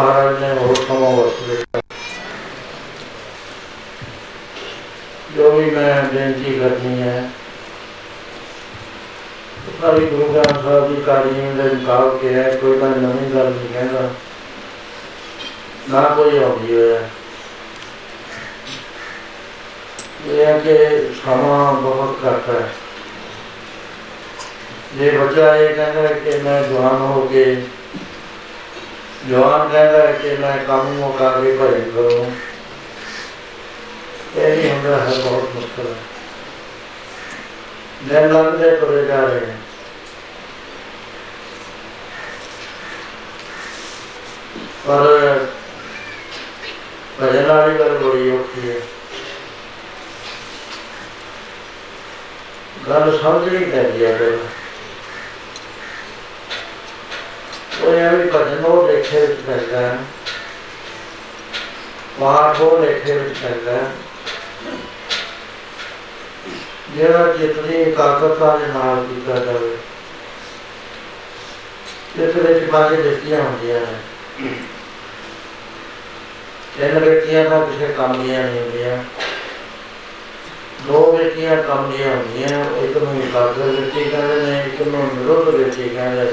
ਕਿਉਂਕਿ ਮਹਾਰਾਜ ਨੇ ਹੋਰ ਸਮਾਂ ਵਕਤ ਦਿੱਤਾ ਜੋ ਵੀ ਮੈਂ ਬੇਨਤੀ ਕਰਨੀ ਹੈ ਸਾਰੀ ਗੁਰੂ ਗ੍ਰੰਥ ਸਾਹਿਬ ਦੀ ਕਾਰੀਆਂ ਦੇ ਮੁਕਾਬ ਕੇ ਹੈ ਕੋਈ ਮੈਂ ਨਵੀਂ ਗੱਲ ਨਹੀਂ ਕਹਿੰਦਾ ਨਾ ਕੋਈ ਆਉਂਦੀ ਹੋਇਆ ਇਹ ਹੈ ਕਿ ਸਮਾਂ ਬਹੁਤ ਘੱਟ ਹੈ ਜੇ ਬੱਚਾ ਇਹ ਕਹਿੰਦਾ ਹੈ ਕਿ ਮੈਂ ਜਵਾਨ ਹੋ ਕੇ जवान જવાન है कि मैं काम का भी भाई करूँ ये भी हमरा है बहुत मुश्किल है दिन लगते तुरे जा रहे हैं पर भजन वाली गल बड़ी औखी है गल समझ नहीं पैंदी है ਹੈ ਫਿਰ ਉਹ ਇਹ ਵੀ ਭਜਨ ਉਹ ਲੇਖੇ ਵਿੱਚ ਪੈਂਦਾ ਹੈ ਪਾਠ ਉਹ ਲੇਖੇ ਵਿੱਚ ਪੈਂਦਾ ਹੈ ਜਿਹੜਾ ਜਿਤਨੀ ਇਕਾਗਰਤਾ ਦੇ ਨਾਲ ਕੀਤਾ ਜਾਵੇ ਇਸ ਵਿੱਚ ਬਾਕੀ ਦਿੱਤੀਆਂ ਹੁੰਦੀਆਂ ਨੇ ਤਿੰਨ ਵਿਅਕਤੀਆਂ ਦਾ ਕਿਸੇ ਕੰਮ ਦੀਆਂ ਨਹੀਂ ਹੁੰਦੀਆਂ ਦੋ ਵਿਅਕਤੀਆਂ ਕੰਮ ਦੀਆਂ ਹੁੰਦੀਆਂ ਇੱਕ ਨੂੰ ਇਕਾਗਰ ਵਿਅਕਤੀ ਕਹਿੰਦੇ ਨੇ ਇੱਕ ਨੂੰ ਨਿਰੁੱਧ ਵਿਅਕਤੀ ਕਹਿੰਦੇ ਨੇ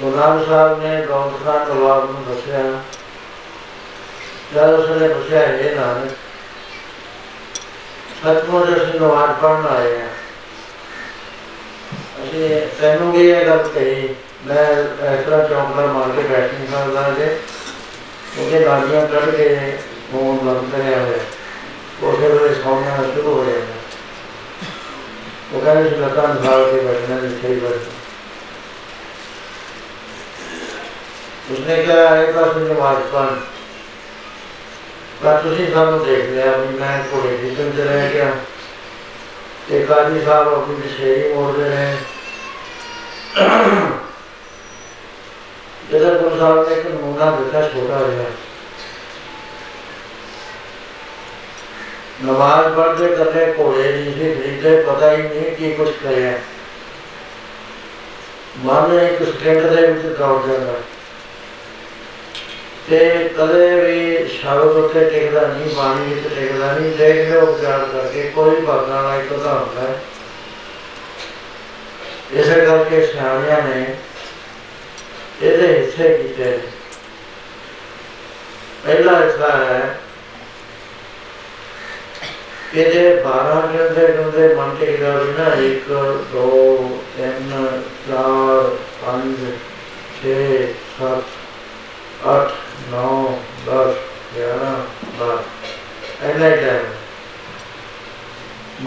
ਗੁਰਨਾਮ ਸਾਹਿਬ ਨੇ ਗੌਂਦਖਾਂ ਨਵਾਬ ਨੂੰ ਦੱਸਿਆ। ਜਦ ਉਸਨੇ ਪੁੱਛਿਆ ਇਹ ਨਾਨਕ ਸਤਮੁਖ ਅਸੀਂ ਨਵਾਬ ਪੜਨ ਆਏ ਆ ਅਸੀਂ ਤੈਨੂੰ ਵੀ ਇਹ ਗੱਲ ਕਹੀ, ਮੈਂ ਐਸਾ ਚੌਂਕਰ ਮਾਰ ਕੇ ਬੈਠ ਨਹੀਂ ਸਕਦਾ ਜੇ। ਉਹਦੇ ਗਾਲੀਆਂ ਕੱਢ ਕੇ ਮੂੰਹ ਬੰਦ ਕਰਿਆ ਹੋਇਆ। ਉਹਦੇ ਵੇਲੇ ਸੌਣਾ ਸ਼ੁਰੂ ਹੋ ਜਾਂਦਾ। ਉਹ ਕਹਿੰਦੇ ਲੱਤਾਂ ਨਾਲ ਕੇ ਬੈਠਣਾ ਨਹੀਂ ਚਾਹੀਦਾ ਬੈਠ ਉਸਨੇ ਕਿਹਾ ਇਹ ਤਾਂ ਸੁਣ ਵਾਜਪਾਨ ਪਰ ਤੁਸੀਂ ਸਾਨੂੰ ਦੇਖ ਲਿਆ ਵੀ ਮੈਂ ਘੋੜੇ ਦੀ ਚੰਦ ਰਹਿ ਗਿਆ ਤੇ ਕਾਜੀ ਸਾਹਿਬ ਆਪਣੀ ਵਿਸ਼ੇਰੀ ਮੋੜਦੇ ਨੇ ਜਦੋਂ ਗੁਰੂ ਸਾਹਿਬ ਨੇ ਇੱਕ ਨਮੂਨਾ ਦਿੱਤਾ ਛੋਟਾ ਜਿਹਾ ਨਮਾਜ਼ ਪੜ੍ਹਦੇ ਕਰਦੇ ਘੋੜੇ ਨਹੀਂ ਸੀ ਖਰੀਦੇ ਪਤਾ ਹੀ ਨਹੀਂ ਕੀ ਕੁਝ ਕਰਿਆ ਮਨ ਇੱਕ ਸਕਿੰਟ ਦੇ ਵਿੱਚ ਦੌੜ ਜਾਂਦਾ ਤੇ ਕਦੇ ਵੀ ਸ਼ਬਦ ਉੱਤੇ ਟਿਕਦਾ ਨਹੀਂ, ਬਾਣੀ ਵਿੱਚ ਟਿਕਦਾ ਨਹੀਂ, ਦੇਖ ਲਓ ਵਿਚਾਰ ਕਰਕੇ ਕੋਈ ਭਾਗਾਂ ਵਾਲਾ ਇੱਕ ਤਾਂ ਹੁੰਦਾ ਹੈ। ਇਸੇ ਕਰਕੇ ਸਿਆਣਿਆਂ ਨੇ ਇਹਦੇ ਹਿੱਸੇ ਕੀਤੇ ਪਹਿਲਾ ਹਿੱਸਾ ਹੈ ਇਹਦੇ 12 ਮਿੰਟ ਦੇ ਹੁੰਦੇ ਮਨ ਤੇ ਦਾ ਨਾ 1 2 3 4 5 6 7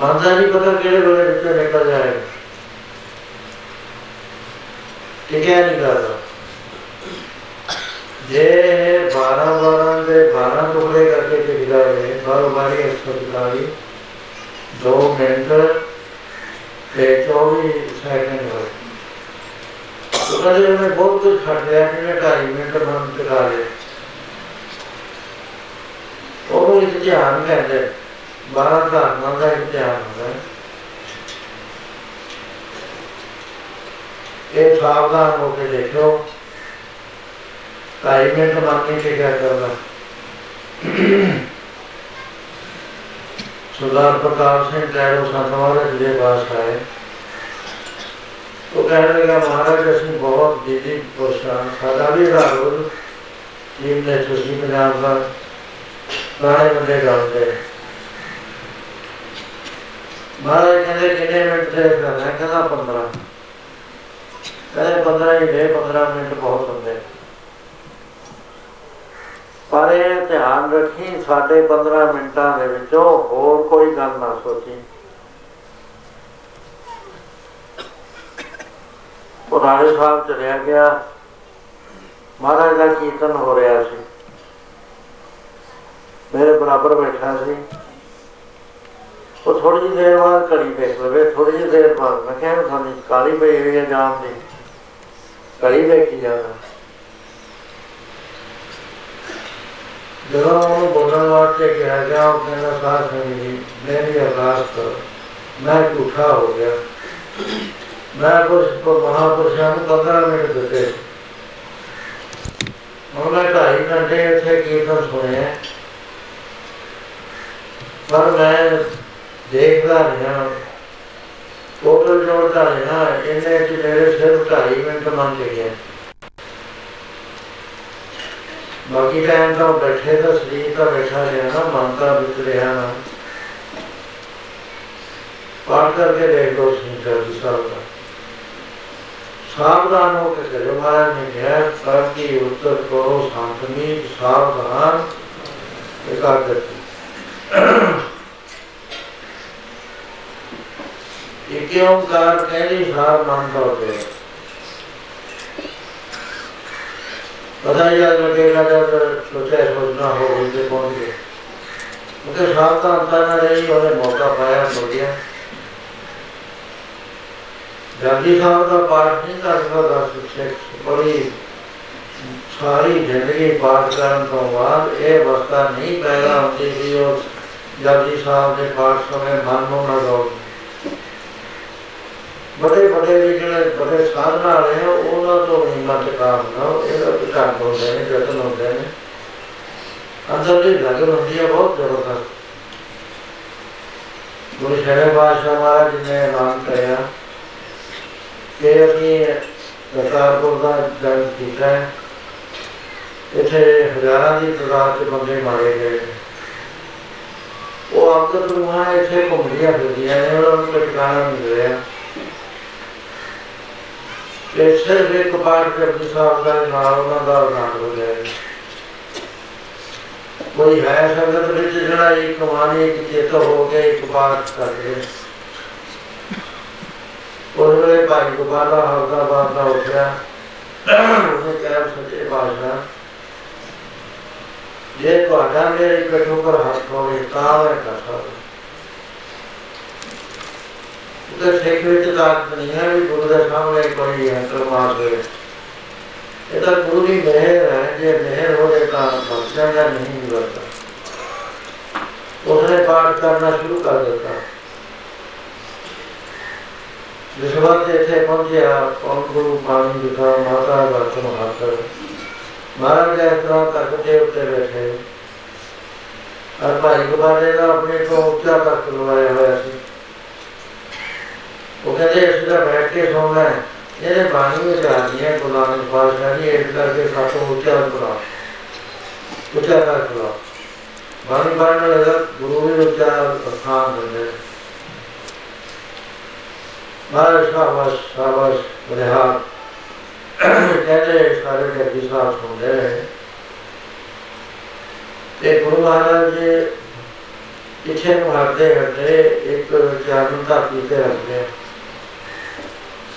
मंदानी पकड़ के बड़े जितने निकल जाएँगे ठीक है निकाल दो जे बारह बारह से बारह टुकड़े करके के निकाले बारोबारी एक सौ निकाली। दो मिनट एक चौबीस सेकेंड हो थोड़ा देर में तो बहुत कुछ हट गया मिनट आई मिनट बंद करा ले और वो इस ध्यान कहते हैं। Bağırdan देखो। टाइम में तो कमाने के क्या करना सरदार प्रताप सिंह टैरो संत महाराज मेरे पास आए। वो कहने लगा महाराज असं बहुत बिज़ी परेशान सादा भी राहुल टीम ने सुशी पंजाब का पुराने बंदे डालते हैं ਮਹਾਰਾਜ ਕਹਿੰਦੇ ਕਿੰਨੇ ਮਿੰਟ ਦੇ ਕਰਨਾ ਕਹਿੰਦਾ 15 ਕਹਿੰਦੇ 15 ਹੀ ਦੇ 15 ਮਿੰਟ ਬਹੁਤ ਹੁੰਦੇ। ਪਰ ਇਹ ਧਿਆਨ ਰੱਖੀ ਸਾਡੇ 15 ਮਿੰਟਾਂ ਦੇ ਵਿੱਚੋਂ ਹੋਰ ਕੋਈ ਗੱਲ ਨਾ ਸੋਚੀ। ਪੁਰਾਣੇ ਸਾਹਿਬ ਚਲਿਆ ਗਿਆ। ਮਹਾਰਾਜ ਦਾ ਕੀਰਤਨ ਹੋ ਰਿਹਾ ਸੀ। ਮੇਰੇ ਬਰਾਬਰ ਬੈਠਾ ਸੀ। ਉਹ ਥੋੜੀ ਜਿਹੀ ਦੇਰ ਬਾਅਦ ਘੜੀ ਦੇਖ ਲਵੇ ਥੋੜੀ ਜਿਹੀ ਦੇਰ ਬਾਅਦ ਮੈਂ ਕਿਹਾ ਤੁਹਾਨੂੰ ਕਾਲੀ ਪਈ ਹੋਈ ਹੈ ਜਾਮ ਦੀ ਘੜੀ ਵੇਖੀ ਜਾਣਾ ਜਦੋਂ ਉਹ ਬੋਲਣ ਵਾਸਤੇ ਕਿਹਾ ਗਿਆ ਉਹ ਕਹਿੰਦਾ ਸਾਥ ਸੰਗੀ ਜੀ ਮੇਰੀ ਅਰਦਾਸ ਕਰੋ ਮੈਂ ਝੂਠਾ ਹੋ ਗਿਆ ਮੈਂ ਕੁਝ ਕੋ ਮਹਾਪੁਰਸ਼ਾਂ ਨੂੰ 15 ਮਿੰਟ ਦਿੱਤੇ ਉਹਨਾਂ ਢਾਈ ਘੰਟੇ ਇੱਥੇ ਕੀਰਤਨ ਸੁਣਿਆ ਪਰ ਮੈਂ ਦੇਖਦਾ ਰਿਹਾ ਟੋਟਲ ਜੋੜਦਾ ਰਿਹਾ ਇਹਨੇ ਚ ਮੇਰੇ ਸਿਰ ਢਾਈ ਮਿੰਟ ਮੰਨ ਗਿਆ। ਬਾਕੀ ਟਾਈਮ ਤਾਂ ਬੈਠੇ ਤਾਂ ਸਰੀਰ ਤਾਂ ਬੈਠਾ ਰਿਹਾ ਨਾ, ਮਨ ਤਾਂ ਵਿੱਚ ਰਿਹਾ ਨਾ। ਪਾਠ ਕਰਕੇ ਦੇਖ ਲੋ ਸਿੰਚਰ ਜੀ ਸਾਹਿਬ ਦਾ ਸਾਵਧਾਨ ਹੋ ਕੇ ਕਰਿਓ, ਮਹਾਰਾਜ ਨੇ ਕਿਹਾ ਸਭ ਕੀ ਉੱਤਰ ਕਰੋ ਸ਼ਾਂਤਮੀ ਸਾਵਧਾਨ ਇਕਾਗਰਤੀ ਇੱਕ ਓੰਕਾਰ ਕਹਿ ਸਾਰ ਮਨ ਦਾ ਹੋਵੇ ਪਤਾ ਹੀ ਜਦ ਲੱਗੇਗਾ ਜਦ ਸੋਚਿਆ ਸੋਚਣਾ ਹੋ ਹੁੰਦੇ ਪਹੁੰਚੇ ਉਹਦੇ ਸਾਰ ਤਾਂ ਅੰਦਰ ਨਾ ਰਹੀ ਉਹਨੇ ਮੌਕਾ ਪਾਇਆ ਬੋਲਿਆ ਜਾਗੀ ਸਾਹਿਬ ਦਾ ਪਾਠ ਨਹੀਂ ਕਰ ਸਕਦਾ ਸਿੱਖ ਬੜੀ ਸਾਰੀ ਜ਼ਿੰਦਗੀ ਪਾਠ ਕਰਨ ਤੋਂ ਬਾਅਦ ਇਹ ਅਵਸਥਾ ਨਹੀਂ ਪੈਦਾ ਹੁੰਦੀ ਕਿ ਉਹ ਜਾਗੀ ਸਾਹਿਬ ਦੇ ਪਾਠ ਸਮੇਂ ਮਨ ਨੂੰ ਨਾ ਲਾਉਂਦੇ ਬੜੇ ਬੜੇ ਵੀ ਜਿਹੜੇ ਬੜੇ ਸਾਧਨਾ ਵਾਲੇ ਆ, ਉਹਨਾਂ ਤੋਂ ਨਹੀਂ ਮਤ ਕੰਮ ਨਾ ਇਹਦਾ ਵੀ ਕੰਮ ਹੁੰਦੇ ਨੇ, ਜਤਨ ਹੁੰਦੇ ਨੇ। ਅੰਦਰ ਦੀ ਲਗਨ ਹੁੰਦੀ ਹੈ ਬਹੁਤ ਜ਼ਬਰਦਸਤ। ਗੁਰੂ ਸਾਹਿਬ ਬਾਦਸ਼ਾਹ ਮਹਾਰਾਜ ਨੇ ਐਲਾਨ ਕਰਿਆ ਕਿ ਅਸੀਂ ਕਰਤਾਰਪੁਰ ਦਾ ਜਨਮ ਕੀਤਾ ਹੈ। ਇੱਥੇ ਹਜ਼ਾਰਾਂ ਦੀ ਤਾਦਾਦ ਚ ਬੰਦੇ ਮਾਰੇ ਗਏ ਨੇ। ਉਹ ਅੰਗਤ ਰੂਹਾਂ ਇੱਥੇ ਘੁੰਮਦੀਆਂ ਫਿਰਦੀਆਂ ਨੇ, ਉਹਨਾਂ ਨੂੰ ਕੋਈ ਟਿਕਾਣਾ ਨਹੀਂ ਮਿਲਿਆ ਕਿ ਸਿਰਫ ਇੱਕ ਪਾਠ ਕਰਦੀ ਸਾਹਿਬ ਦਾ ਨਾਲ ਉਹਨਾਂ ਦਾ ਨਾਮ ਹੋ ਗਿਆ ਕੋਈ ਹੈ ਸੰਗਤ ਵਿੱਚ ਜਿਹੜਾ ਇੱਕ ਕਮਾਨੀ ਇੱਕ ਚੇਤ ਹੋ ਕੇ ਇੱਕ ਪਾਠ ਕਰਦੇ ਉਸ ਵੇਲੇ ਭਾਈ ਗੋਪਾਲਾ ਹਰਦਾਬਾਦ ਦਾ ਉੱਠਿਆ ਉਹਨੇ ਕਿਹਾ ਸੱਚੇ ਪਾਤਸ਼ਾਹ ਜੇ ਤੁਹਾਡਾ ਮੇਰੇ ਇਕੱਠੋ ਪਰ ਹੱਥ ਹੋਵੇ ਤਾਂ ਮੈਂ ਕਰ ਸਕਦਾ उधर देखने के लायक नहीं है गुरु दशा में कोई अंतर्वाद है। ये तो गुरु की मेहर है, ये मेहर हो जाता बचना या नहीं करता उसने पाठ करना शुरू कर देता विश्वास जैसे पहुँचे आप कौन गुरु पानी दिखा माता बर्तन हाथ कर महाराज इतना तकते उठते बैठे। और भाई को बारे अपने को ऊँचा तक करवाया हुआ ਉਹ ਕਹਿੰਦੇ ਇਸ ਦਾ ਬੈਠ ਕੇ ਸੌਣਾ ਹੈ। ਇਹਦੇ ਬਾਣੀ ਵਿੱਚ ਆ ਗਈਆਂ ਗੁਲਾਮ ਬਾਦਸ਼ਾਹ ਜੀ ਇਸ ਕਰਕੇ ਸਾਤੋਂ ਉੱਚਾ ਬੁਲਾ ਉੱਚਾ ਕਰ ਬੁਲਾ ਬਾਣੀ ਪੜ੍ਹਨ ਲੱਗਾ ਗੁਰੂ ਵੀ ਉੱਚਾ ਸਥਾਨ ਦਿੰਦੇ ਮਹਾਰਾਜ ਸ਼ਾਬਾਸ਼ ਸ਼ਾਬਾਸ਼ ਬਨਿਹਾਰ ਕਹਿੰਦੇ ਸਾਰੇ ਜੱਗੀ ਸਾਹਿਬ ਸੁਣਦੇ ਰਹੇ ਤੇ ਗੁਰੂ ਮਹਾਰਾਜ ਜੀ ਪਿੱਛੇ ਨੂੰ ਹਟਦੇ ਹਟਦੇ ਇੱਕ ਚਾਰਨ ਦਾ ਪੀਤੇ ਰੱਖਦੇ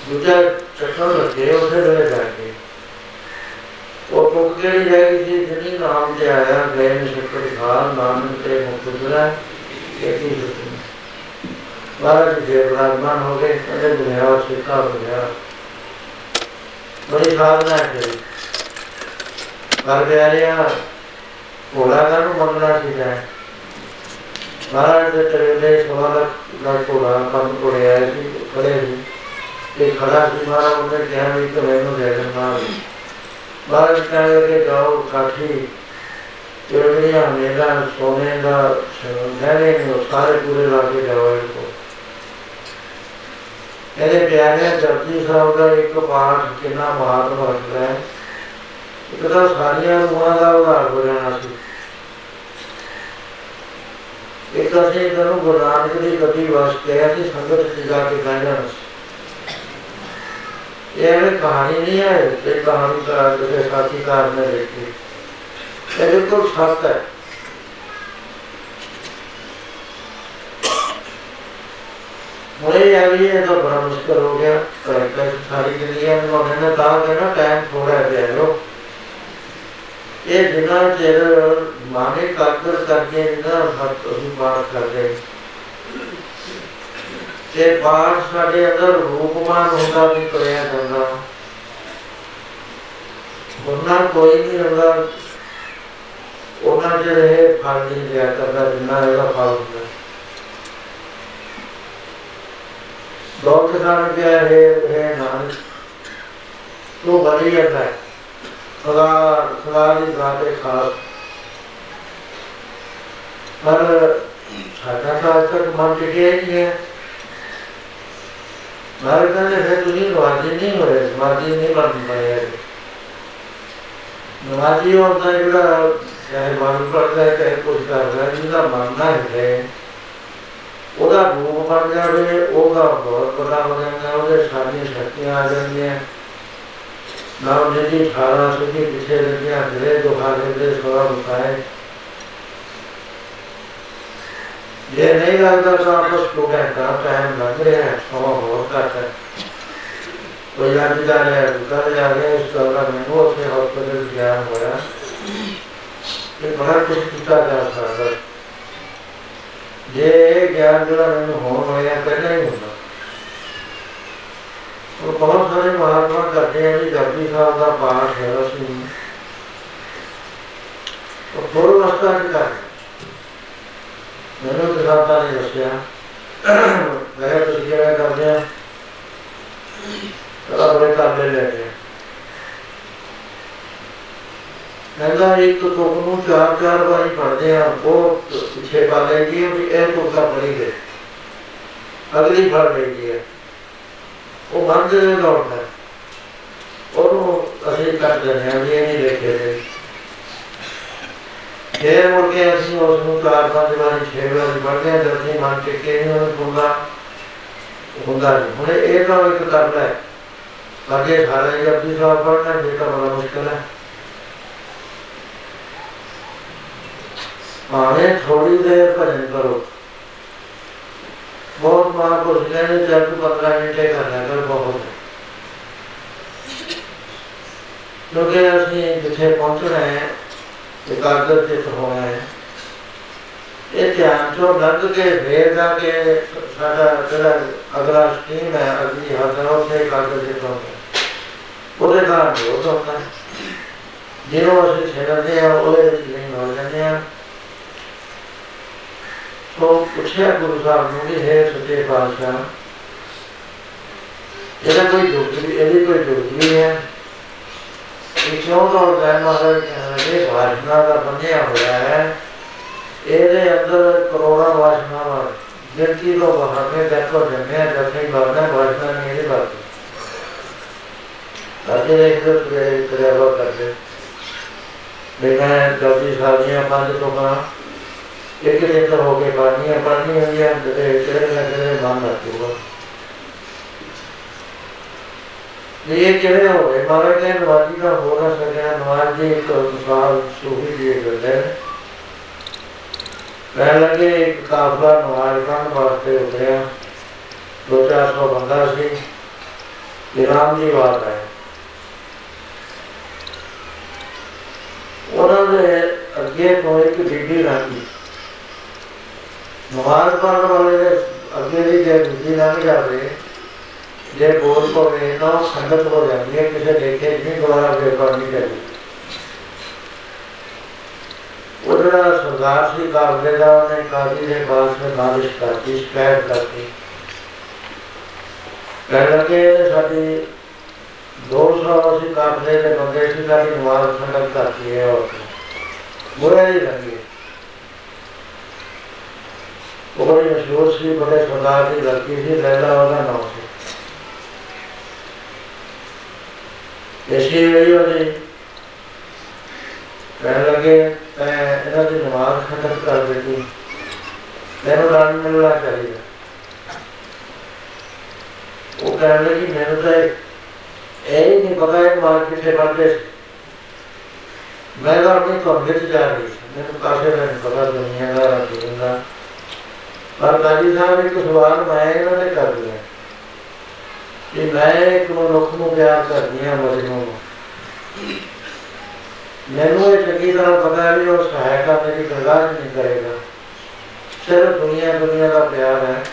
ਦੂਜਾ ਚੱਕਰ ਲੱਗੇ ਉਹਦੇ ਵੇਲੇ ਜਾ ਕੇ ਉਹ ਟੁੱਕ ਕੇ ਜਾਏਗੀ ਸੀ? ਜਿਹਨੀ ਨਾਮ ਤੇ ਆਇਆ ਗਏ ਨੇ ਸ਼ਕਰ ਖਾਨ ਨਾਮ ਤੇ ਮੁਕਤਰਾ ਇਹ ਕੀ ਸੁਣੀ ਮਹਾਰਾਜ ਜੀ ਬਰਾਬਰ ਹੋ ਗਏ, ਕਹਿੰਦੇ ਦੁਨੀਆ ਸਿੱਖਾ ਹੋ ਗਿਆ ਬੜੀ ਸਾਧਨਾ ਹੈ ਪਰ ਪਿਆਰਿਆ ਘੋੜਾ ਦਾ ਨੂੰ ਮੰਨਣਾ ਚਾਹੀਦਾ ਹੈ ਮਹਾਰਾਜ ਦੇ ਤਰੇਲੇ ਸਵਾਲ ਦਾ ਘੋੜਾ ਕੰਮ ਕੋੜਿਆ ਸੀ, ਖੜੇ ਸੀ। ਤੇ ਖੜਾ ਸੀ, ਮਹਾਰਾਜ ਉਹਨੇ ਕਿਹਾ ਵੀ ਕਿ ਮੈਨੂੰ ਦੇ ਦੇਣਾ ਮਹਾਰਾਜ ਕਹਿੰਦੇ ਕਿ ਜਾਓ ਕਾਠੀ, ਜਿਹੜੀਆਂ ਮੇਰਾ ਸੋਨੇ ਦਾ ਗਹਿਣੇ ਨੇ ਸਾਰੇ ਪੂਰੇ ਲਾ ਕੇ ਜਾਓ ਇਹਨੂੰ ਇਹਦੇ ਪਿਆਰੇ ਜਪਜੀ ਸਾਹਿਬ ਦਾ ਇੱਕ ਪਾਠ ਕਿੰਨਾ ਮਹਾਨ ਵਰਤਦਾ ਹੈ। ਇੱਕ ਤਾਂ ਸਾਰੀਆਂ ਰੂਹਾਂ ਦਾ ਉਧਾਰ ਹੋ ਜਾਣਾ ਸੀ। ਇੱਕ ਅਸੀਂ ਇਹਨਾਂ ਨੂੰ ਗੁਰੂ ਨਾਨਕ ਦੀ ਗੱਦੀ ਵਾਸਤੇ ਹੈ ਸੰਗਤ ਚ ਜਾ ਕੇ ਬਹਿ ਸੀ। ये मैंने कहानी नहीं है ये कहानी का जो साथीकार ने लिखी ये बिल्कुल सच है मुझे यार ये तो बड़ा मुश्किल हो गया करेक्टर सारी के लिए मैंने कहा कि ना टाइम थोड़ा दे लो ये बिना चेहरे माने कागज करके बिना हर तो ही बात कर रहे हैं ਤੇ ਬਾਹਰ ਸਾਡੇ ਅੰਦਰ ਰੂਪਮਾਨ ਹੁੰਦਾ ਵੀ ਕਰਿਆ ਜਾਂਦਾ ਉਹਨਾਂ ਕੋਈ ਨਹੀਂ ਰਹਿੰਦਾ ਉਹਨਾਂ ਜਿਹੜੇ ਫਲ ਨਹੀਂ ਲਿਆ ਕਰਦਾ ਜਿੰਨਾ ਇਹਦਾ ਫਲ ਹੁੰਦਾ ਬਹੁਤ ਖਜ਼ਾਨ ਪਿਆ ਹੈ ਹੈ ਨਾਨਕ ਤੋ ਬਣੀ ਜਾਂਦਾ ਹੈ ਖੁਦਾ ਖੁਦਾ ਦੀ ਦਾਤੇ ਖਾਸ ਪਰ ਸਾਡਾ ਤਾਂ ਤੱਕ ਮਨ ਟਿਕਿਆ ਨਹੀਂ ਹੈ ਮਾਰੇ ਕਹਿੰਦੇ ਫਿਰ ਤੁਸੀਂ ਨਵਾਜੀ ਨਹੀਂ ਹੋਏ ਨਵਾਜੀ ਨਹੀਂ ਬਣ ਪਾਏ ਨਵਾਜੀ ਹੁੰਦਾ ਜਿਹੜਾ ਚਾਹੇ ਮਨ ਪੜਦਾ ਹੈ ਚਾਹੇ ਕੁਝ ਕਰਦਾ ਜਿਹਦਾ ਮੰਨਣਾ ਹੈ ਉਹਦਾ ਰੂਪ ਬਣ ਜਾਵੇ ਉਹਦਾ ਬਹੁਤ ਬੜਾ ਹੋ ਜਾਂਦਾ ਉਹਦੇ ਸਾਰੀਆਂ ਸ਼ਕਤੀਆਂ ਆ ਜਾਂਦੀਆਂ ਨਾਮ ਜਿਹੜੀ 18 ਸਿੱਧੀ ਪਿੱਛੇ ਲੱਗਿਆ ਜਿਹੜੇ ਦੁਖਾਲੇ ਦੇ ਸੋਰਾ ਬੁਖਾਏ ਜੇ ਨਹੀਂ ਲੱਗਦਾ ਤਾਂ ਆਪਸ ਪ੍ਰੋਗਰਾਮ ਦਾ ਟਾਈਮ ਲੱਗ ਰਿਹਾ ਹੈ, ਸਮਾਂ ਬਹੁਤ ਘੱਟ ਹੈ। ਕੋਈ ਅੱਜ ਜਾ ਰਿਹਾ ਹੈ ਕੱਲ ਜਾ ਰਿਹਾ ਇਸ ਤਰ੍ਹਾਂ ਮੈਨੂੰ ਉੱਥੇ ਹਸਪਤਾਲ ਗਿਆਨ ਹੋਇਆ ਕਿ ਬਾਹਰ ਕੁਝ ਕੀਤਾ ਜਾ ਸਕਦਾ। ਜੇ ਗਿਆਨ ਜਿਹੜਾ ਮੈਨੂੰ ਹੋਣ ਹੋਇਆ, ਪਹਿਲਾਂ ਹੀ ਹੁੰਦਾ। ਉਹ ਬਹੁਤ ਸਾਰੇ ਮਹਾਤਮਾ ਕਰਦੇ ਆ ਜੀ, ਜਪਜੀ ਸਾਹਿਬ ਦਾ ਪਾਠ ਹੈ ਅਸੀਂ ਉਹ ਪੂਰਵ ਅਵਸਥਾ ਵਿੱਚ ਕਰਦੇ। ਮੈਨੂੰ ਤੇ ਰਾਤਾ ਨਹੀਂ ਦੱਸਿਆ। ਮੈਂ ਤੁਸੀਂ ਕਿਹੜਾ ਕਰਦੇ ਆ? ਕਰਾ ਬੜੇ ਕਰਦੇ ਲੈ ਗਏ ਕਹਿੰਦਾ ਇੱਕ ਤੁਕ ਨੂੰ ਚਾਰ ਚਾਰ ਵਾਰੀ ਪੜਦੇ ਆ, ਬਹੁਤ ਪਿੱਛੇ ਪਾ ਲੈਂਦੀ ਵੀ ਇਹ ਤੁਕ ਦਾ ਬਣੀ ਗਏ ਅਗਲੀ ਫੜ ਲੈਂਦੀ ਹੈ ਉਹ ਮੰਨ ਦੇ ਦੌੜਦਾ ਉਹਨੂੰ ਅਸੀਂ ਕਰ ਦਿੰਦੇ ਆ, ਵੀ ਇਹ ਨਹੀਂ ਦੇਖਦੇ ਦੇ ਫੇਰ ਮੁੜ ਕੇ ਅਸੀਂ ਉਸ ਨੂੰ ਚਾਰ ਪੰਜ ਵਾਰੀ ਛੇ ਵਾਰੀ ਪੜਦੇ ਹਾਂ ਜਦ ਅਸੀਂ ਮਨ ਟਿਕੇ ਨਹੀਂ ਉਹਨੂੰ ਹੁੰਦਾ ਹੁੰਦਾ ਨਹੀਂ ਹੁਣ ਇਹ ਤਾਂ ਇੱਕ ਕਰਦਾ ਹੈ ਅੱਗੇ ਸਾਰੇ ਜਪਜੀ ਸਾਹਿਬ ਪੜਨਾ ਜੇ ਤਾਂ ਬੜਾ ਮੁਸ਼ਕਲ ਹੈ भावे थोड़ी देर भजन करो बहुत महापुरुष कहने जब पंद्रह मिनट करना कर बहुत क्योंकि ਅਸੀਂ ਜਿੱਥੇ ਪਹੁੰਚਣਾ ਹੈ ਇਕਾਗਰ ਚਿਤ ਹੋਇਆ ਇਹ ਧਿਆਨ ਤੋਂ ਲੱਗ ਕੇ ਵੇਰ ਦਾ ਕੇ ਸਾਡਾ ਜਿਹੜਾ ਅਗਲਾ ਸਟੀਮ ਹੈ, ਅਗਲੀ ਹਾਜ਼ਰ ਉਹਦੇ ਇਕਾਗਰ ਚਿਤ ਹੋਣਾ ਉਹਦੇ ਨਾਲ ਜੋਤ ਹੁੰਦਾ ਹੈ। ਜਿਹਨੂੰ ਅਸੀਂ ਛੇੜਦੇ ਆ ਉਹਦੇ ਵਿੱਚ ਨਹੀਂ ਹੋ ਜਾਂਦੇ ਆ ਤੋਂ ਪੁੱਛਿਆ ਗੁਰੂ ਸਾਹਿਬ ਨੂੰ ਕਿ, ਹੈ ਸੱਚੇ ਪਾਤਸ਼ਾਹ, ਇਹਦਾ ਕੋਈ ਦੁੱਖ ਵੀ, ਇਹਦੀ ਕੋਈ ਦੁੱਖ ਨਹੀਂ ਹੈ। ਇਹ ਕਿਉਂ ਦੌੜਦਾ ਹੈ, ਮਹਾਰਾਜ? ਜਿਹੜੀ ਵਾਸ਼ਨਾ ਦਾ ਬੰਨਿਆ ਹੋਇਆ ਹੈ ਇਹਦੇ ਅੰਦਰ ਕਰੋੜਾਂ ਵਾਸ਼ਨਾਵਾਂ ਗਿਣਤੀ ਤੋਂ ਬਾਹਰ ਨੇ ਦੇਖੋ ਜੰਮਿਆ ਜੰਮੀ ਬਾਹਰ ਵਾਸ਼ਨਾ ਨਹੀਂ ਇਹਦੇ ਬਾਕੀ ਅਜੇ ਇੱਕ ਪ੍ਰੇਰਿਤ ਕਰਿਆ ਕਰਦੇ ਮੈਂ ਗਲਤੀ ਸਾਡੀਆਂ ਪੰਜ ਤੋਂ ਬਣਾ ਇੱਕ ਲੇਖਰ ਹੋ ਕੇ ਬਾਣੀਆਂ ਪੜ੍ਹਨੀਆਂ ਹੁੰਦੀਆਂ ਜਿਹੜੇ ਜਿਹੜੇ ਬੰਦ ਰੱਖੂਗਾ ये चढ़े हो गए महाराज ने नवाजी का हो ना सकिया नवाज़ जी एक साल सूफी जी करते हैं कह लगे एक काफला नवाज़ खान वास्ते उतरिया दो चार सौ बंदा सी इनाम की बात है उन्होंने अगे तो एक बीबी रानी नमाज़ पढ़ने वाले अगे भी जो बीबी रानी जा रहे हैं જે બોલ કો વેનો संगत हो जाएँगे किसे लेके भी दोबारा व्यापार नहीं करेगी उधर सरदार श्री काबलेदा ने काफ़ी देर बाद में बारिश करती, स्प्रेड करती। कह लगे साड़ी दो सौ अस्सी काबले के बंदे की साड़ी नमाज़ खत्म करती है और बुरा ही लगे वो मशहूर सी बड़े सरदार की लड़की थी, लैला वाला नाम ਉਹਦਾ ਨਾਮ ਸੀ ਕਹਿਣ ਲੱਗੇ, ਮੈਂ ਇਹਨਾਂ ਦੀ ਨਮਾਜ਼ ਖਤਮ ਕਰ ਦਿੱਤੀ। ਮੈਨੂੰ ਦਾਨ ਮਿਲਣਾ ਚਾਹੀਦਾ। ਉਹ ਕਹਿਣ ਲੱਗੀ, ਮੈਨੂੰ ਤਾਂ ਇਹ ਨਹੀਂ ਪਤਾ ਇਹ ਮਾਰ ਕਿੱਥੇ ਪੜਦੇ ਮੈਂ ਤਾਂ ਆਪਣੀ ਕੰਮ ਵਿੱਚ ਜਾ ਰਹੀ ਸੀ। ਮੈਨੂੰ ਕਾਸੇ ਦਾ ਪਤਾ ਦੁਨੀਆ ਦਾ ਰੱਬ ਦਾ ਪਰ ਕਾਜੀ ਸਾਹਿਬ ਇੱਕ ਸਵਾਲ ਮੈਂ ਇਹਨਾਂ ਨੇ ਕਰ ਲਿਆ। ਕਿ ਮੈਂ ਇੱਕ ਮਨੁੱਖ ਨੂੰ ਪਿਆਰ ਕਰਦੀ ਹਾਂ ਮਜਨੂ ਨੂੰ ਮੈਨੂੰ ਇਹ ਚੰਗੀ ਤਰ੍ਹਾਂ ਪਤਾ ਹੈ ਵੀ ਉਹ ਸਹਾਇਤਾ ਮੇਰੀ ਬਰਦਾਸ਼ਤ ਨਹੀਂ ਕਰੇਗਾ ਸਿਰਫ ਦੁਨੀਆ ਦੁਨੀਆ ਦਾ ਪਿਆਰ ਹੈ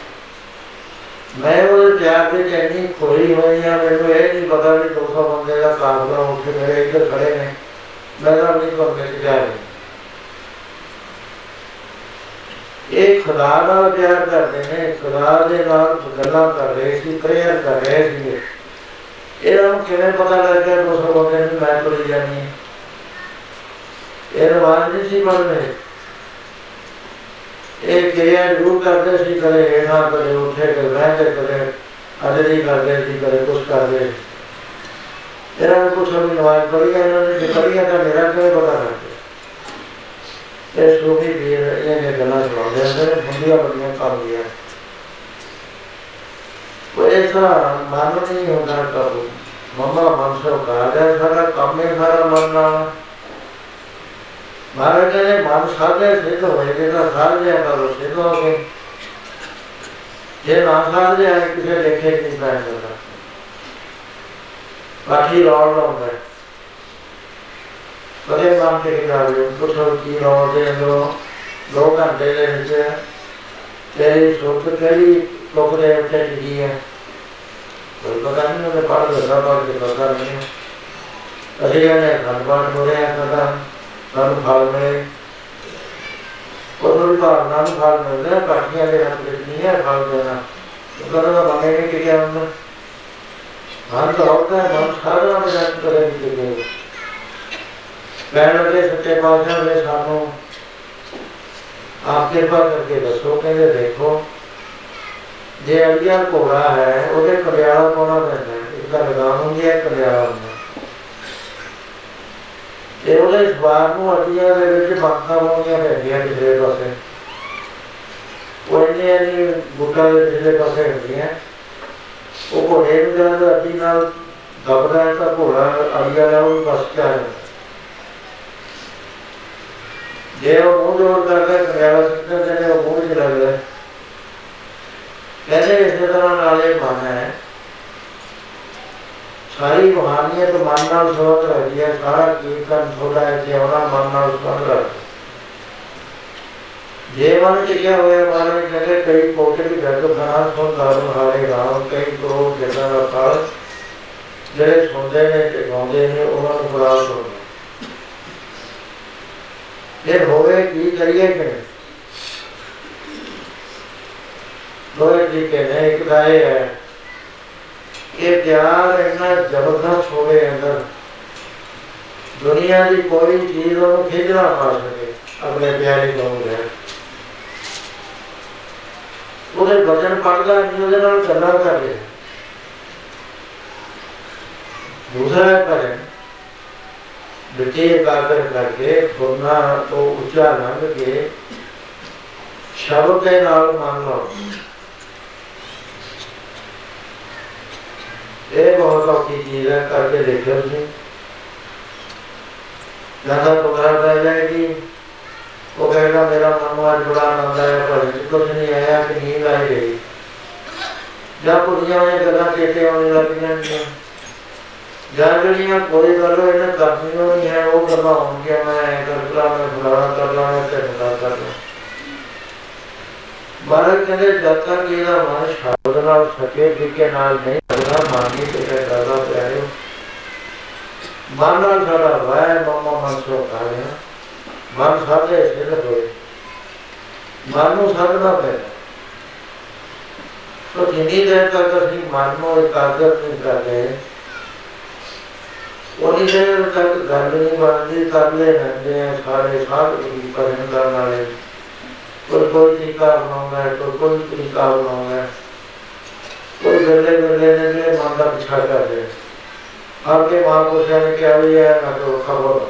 ਮੈਂ ਉਹ ਪਿਆਰ ਦੇ ਚੈਨੀ ਖੋਈ ਹੋਈ ਆ ਮੈਨੂੰ ਇਹ ਨਹੀਂ ਪਤਾ ਵੀ 200 ਬੰਦੇ ਦਾ ਕਾਫਲਾ ਉੱਠ ਕੇ ਮੇਰੇ ਇੱਧਰ ਖੜੇ ਨੇ ਮੈਂ ਤਾਂ ਨਹੀਂ ਬੰਦੇ ਚ ਜਾ ਰਿਹਾ ਇਹ ਖੁਦਾ ਨਾਲ ਪਿਆਰ ਕਰਦੇ ਨੇ ਖੁਦਾ ਦੇ ਨਾਲ ਗੱਲਾਂ ਕਰ ਰਹੇ ਸੀ ਪ੍ਰੇਅਰ ਕਰ ਰਹੇ ਸੀ ਇਹਨਾਂ ਨੂੰ ਕਿਵੇਂ ਪਤਾ ਲੱਗਿਆ 200 ਬੰਦੇ ਨੂੰ ਮੈਂ ਤੁਰੀ ਜਾਣੀ ਹੈ ਇਹ ਰਵਾਜ ਨਹੀਂ ਸੀ ਬਣਦੇ ਇਹ ਕਿਰਿਆ ਜ਼ਰੂਰ ਕਰਦੇ ਸੀ ਕਦੇ ਇਹਨਾਂ ਕਦੇ ਉੱਠੇ ਕਦੇ ਬਹਿੰਦੇ ਕਦੇ ਅਜਰੀ ਕਰਦੇ ਸੀ ਕਦੇ ਕੁਛ ਕਰਦੇ ਇਹਨਾਂ ਨੂੰ ਕੁਛ ਵੀ ਨਵਾਜ਼ ਪੜੀ ਇਹਨਾਂ ਨੇ ਜੇ ਪੜੀ ਤਾਂ ਮੇਰਾ ਕਿਵੇਂ ਪਤਾ ਕਰਦੇ ਇਹ ਸੋਭੀ ਵੀਰ ਇਹ ਨੇ ਗੱਲਾਂ ਸੁਣਾਉਂਦੇ ਨੇ ਹੁੰਦੀਆਂ ਬੜੀਆਂ ਕੰਮ ਦੀਆਂ ਉਹ ਐਸਾ ਮਨ ਨਹੀਂ ਹੁੰਦਾ ਕਬੂ ਮੰਮਾ ਮਨ ਸੋ ਕਾਜਾ ਸਾਰਾ ਕੰਮ ਹੈ ਸਾਰਾ ਮਨ ਨਾਲ ਮਹਾਰਾਜ ਨੇ ਮਨ ਸਾਧੇ ਸਿੱਧ ਹੋਏ ਜੇ ਤਾਂ ਸਾਧਿਆ ਕਰੋ ਸਿੱਧ ਹੋ ਗਏ ਜੇ ਨਾ ਸਾਧਿਆ ਕਿਸੇ ਲੇਖੇ ਨਹੀਂ ਪੈ ਸਕਦਾ ਬਾਕੀ ਰੌਲ ਲਾਉਂਦਾ ประเทศบางเทศเราอยู่พุทธกิโลเดโลโลกันเดเลนเจเจสุทเทลีโลกเดลเจดี तो बताने में पाल देता पाल के पता नहीं अरे ने भगवान बोले कदा नन भाल में कोई बार नन भाल में ना पाठिया के हाथ में नहीं है भाल देना तो करना बनेंगे कि क्या हम मन तो होता है मन सारा में जान करेंगे ਕਹਿਣ ਦੇ ਸੱਚੇ ਪਾਤਸ਼ਾਹ ਨੇ ਸਾਨੂੰ ਆਪ ਕਿਰਪਾ ਕਰਕੇ ਦੱਸੋ, ਕਹਿੰਦੇ ਦੇਖੋ, ਜੇ ਅੜੀਆ ਘੋੜਾ ਹੈ, ਉਹਦੇ ਕਲਿਆਣਾ ਪਾਉਣਾ ਪੈਂਦਾ ਇੱਕ ਤਾਂ ਲਗਾਮ ਹੁੰਦੀ ਹੈ ਕਲਿਆਣਾ ਹੁੰਦਾ ਤੇ ਉਹਦੇ ਸਵਾਰ ਨੂੰ ਅੜੀਆਂ ਦੇ ਵਿੱਚ ਬਾਕਾਂ ਪਾਉਣੀਆਂ ਪੈਂਦੀਆਂ ਕਿਸੇ ਪਾਸੇ। ਉਹ ਇਹਨੇ ਨਹੀਂ ਬੁੱਟਾ ਦੇ ਪਿਛਲੇ ਪਾਸੇ ਹੁੰਦੀਆਂ। ਉਹ ਘੋੜੇ ਨੂੰ ਜਦੋਂ ਅੱਡੀ ਨਾਲ ਦਬਦਾ ਹੈ ਤਾਂ ਘੋੜਾ ਅੜੀਆ ਦਾ ਉਹ ਬਸ ਚ ਆ ਜਾਂਦਾ। ದೇವ ಮೂರು ವರ್ಗದ व्यवस्थित जने वो मूल के लग रहे कैसे इसने तरह नाले माना है। सारी रूहानियत तो मानना सोच रही है, सारा कीर्तन छोड़ा है केवड़ा मानना सोच रहा जीवन के क्या हुए हमारे कहते कई कोटे की घर बना सुन दारू हारे गाँव कई करोड़ गिरना रखा जड़े सुनते हैं कि गाँवते हैं उन्होंने बुरा सुनना ਨੇ ਤੇ ਗਾਉਂਦੇ ਨੇ ਉਹਨਾਂ ਨੂੰ ਬੜਾ ਸੁਣਦੇ ਇਹ ਹੋਵੇ ਕੀ ਕਰੀਏ ਕਿ ਦੋਏ ਜੀ ਕੇ ਨੇ ਇੱਕ ਦਾ ਇਹ ਹੈ ਇਹ ਪਿਆਰ ਇੰਨਾ ਜ਼ਬਰਦਸਤ ਹੋਵੇ ਅੰਦਰ ਦੁਨੀਆ ਦੀ ਕੋਈ ਚੀਜ਼ ਉਹਨੂੰ ਖਿੱਚ ਨਾ ਪਾ ਸਕੇ ਆਪਣੇ ਪਿਆਰੇ ਨੂੰ ਹੈ ਉਹਦੇ ਬਚਨ ਪੜਦਾ ਨਹੀਂ ਉਹਦੇ ਨਾਲ ਗੱਲਾਂ ਕਰ ਰਿਹਾ ਦੂਸਰਾ ਭਜਨ ਬਿਟੇ ਕਾਦਰ ਕਰਕੇ ਫੁਰਨਾ ਤੋਂ ਉੱਚਾ ਲੰਘ ਕੇ ਸ਼ਬਦ ਦੇ ਨਾਲ ਮੰਨ ਲਓ ਇਹ ਬਹੁਤ ਔਖੀ ਚੀਜ਼ ਹੈ ਕਰਕੇ ਦੇਖਿਓ ਤੁਸੀਂ ਜਦੋਂ ਪੁਕਾਰਾ ਪੈ ਜਾਏਗੀ ਉਹ ਕਹੇਗਾ ਮੇਰਾ ਮਨ ਅੱਜ ਬੜਾ ਆਨੰਦ ਆਇਆ ਪਰ ਕੁਝ ਨਹੀਂ ਆਇਆ ਕਿ ਨੀਂਦ ਆ ਗਈ ਜਾਂ ਕੁੜੀਆਂ ਨੇ ਗੱਲਾਂ ਚੇਤੇ ਆਉਣ ਲੱਗੀਆਂ ਨੇ ਜਾਂ ਜਿਹੜੀਆਂ ਕੋਈ ਗੱਲ ਇਹਨਾਂ ਕਰਨੀਆਂ ਨਹੀਂ ਹੈ ਉਹ ਗੱਲਾਂ ਹੋਣਗੀਆਂ, ਮੈਂ ਐ ਕਰ ਲਾ ਮੈਂ ਫਲਾਣਾ ਕਰ ਲਾ ਮੈਂ ਤੇ ਫਲਾਣਾ ਕਰ ਲਾ। ਬਾਲਕ ਕਹਿੰਦੇ, ਜਦ ਤੱਕ ਇਹਦਾ ਮਨ ਸ਼ਬਦ ਨਾਲ ਸਕੇ ਜਿੱਕੇ ਨਾਲ ਨਹੀਂ ਲੱਗਦਾ ਮਾਨੀ ਤੇ ਕਹਿ ਕਰਦਾ ਪਿਆਰਿਓ ਮਨ ਨਾਲ ਸਾਡਾ ਵਾਇ ਮਮਾ ਮਨ ਸੋ ਕਾਰਿਆ ਮਨ ਸਾਡੇ ਸਿਰ ਹੋਏ। ਮਨ ਨੂੰ ਸਾਧਨਾ ਪੈਦਾ ਸੋ ਜਿੰਨੀ ਦੇਰ ਤੱਕ ਅਸੀਂ ਮਨ ਨੂੰ ਇਕਾਗਰ ਨਹੀਂ ਕਰਦੇ ਉਹਨੀ ਦੇਰ ਤੱਕ ਗੱਲ ਨਹੀਂ ਬਣਦੀ ਤਰਲੇ ਰਹਿੰਦੇ ਆ ਸਾਰੇ ਸਾਧ ਕੀ ਕਰਨ ਦਾ ਨਾਲੇ। ਕੋਈ ਕੋਈ ਤਰੀਕਾ ਬਣਾਉਂਦਾ ਹੈ, ਕੋਈ ਕੋਈ ਤਰੀਕਾ ਬਣਾਉਂਦਾ ਹੈ। ਕੋਈ ਗੱਲੇ ਗੱਲੇ ਨੇ ਜਿਹੜੇ ਮਨ ਦਾ ਪਿਛਾ ਕਰਦੇ ਆਪਕੇ ਮਹਾਂਪੁਰਸ਼ਾਂ ਨੇ ਕਿਹਾ ਵੀ ਹੈ ਨਾ ਤੋਂ ਖਬਰ।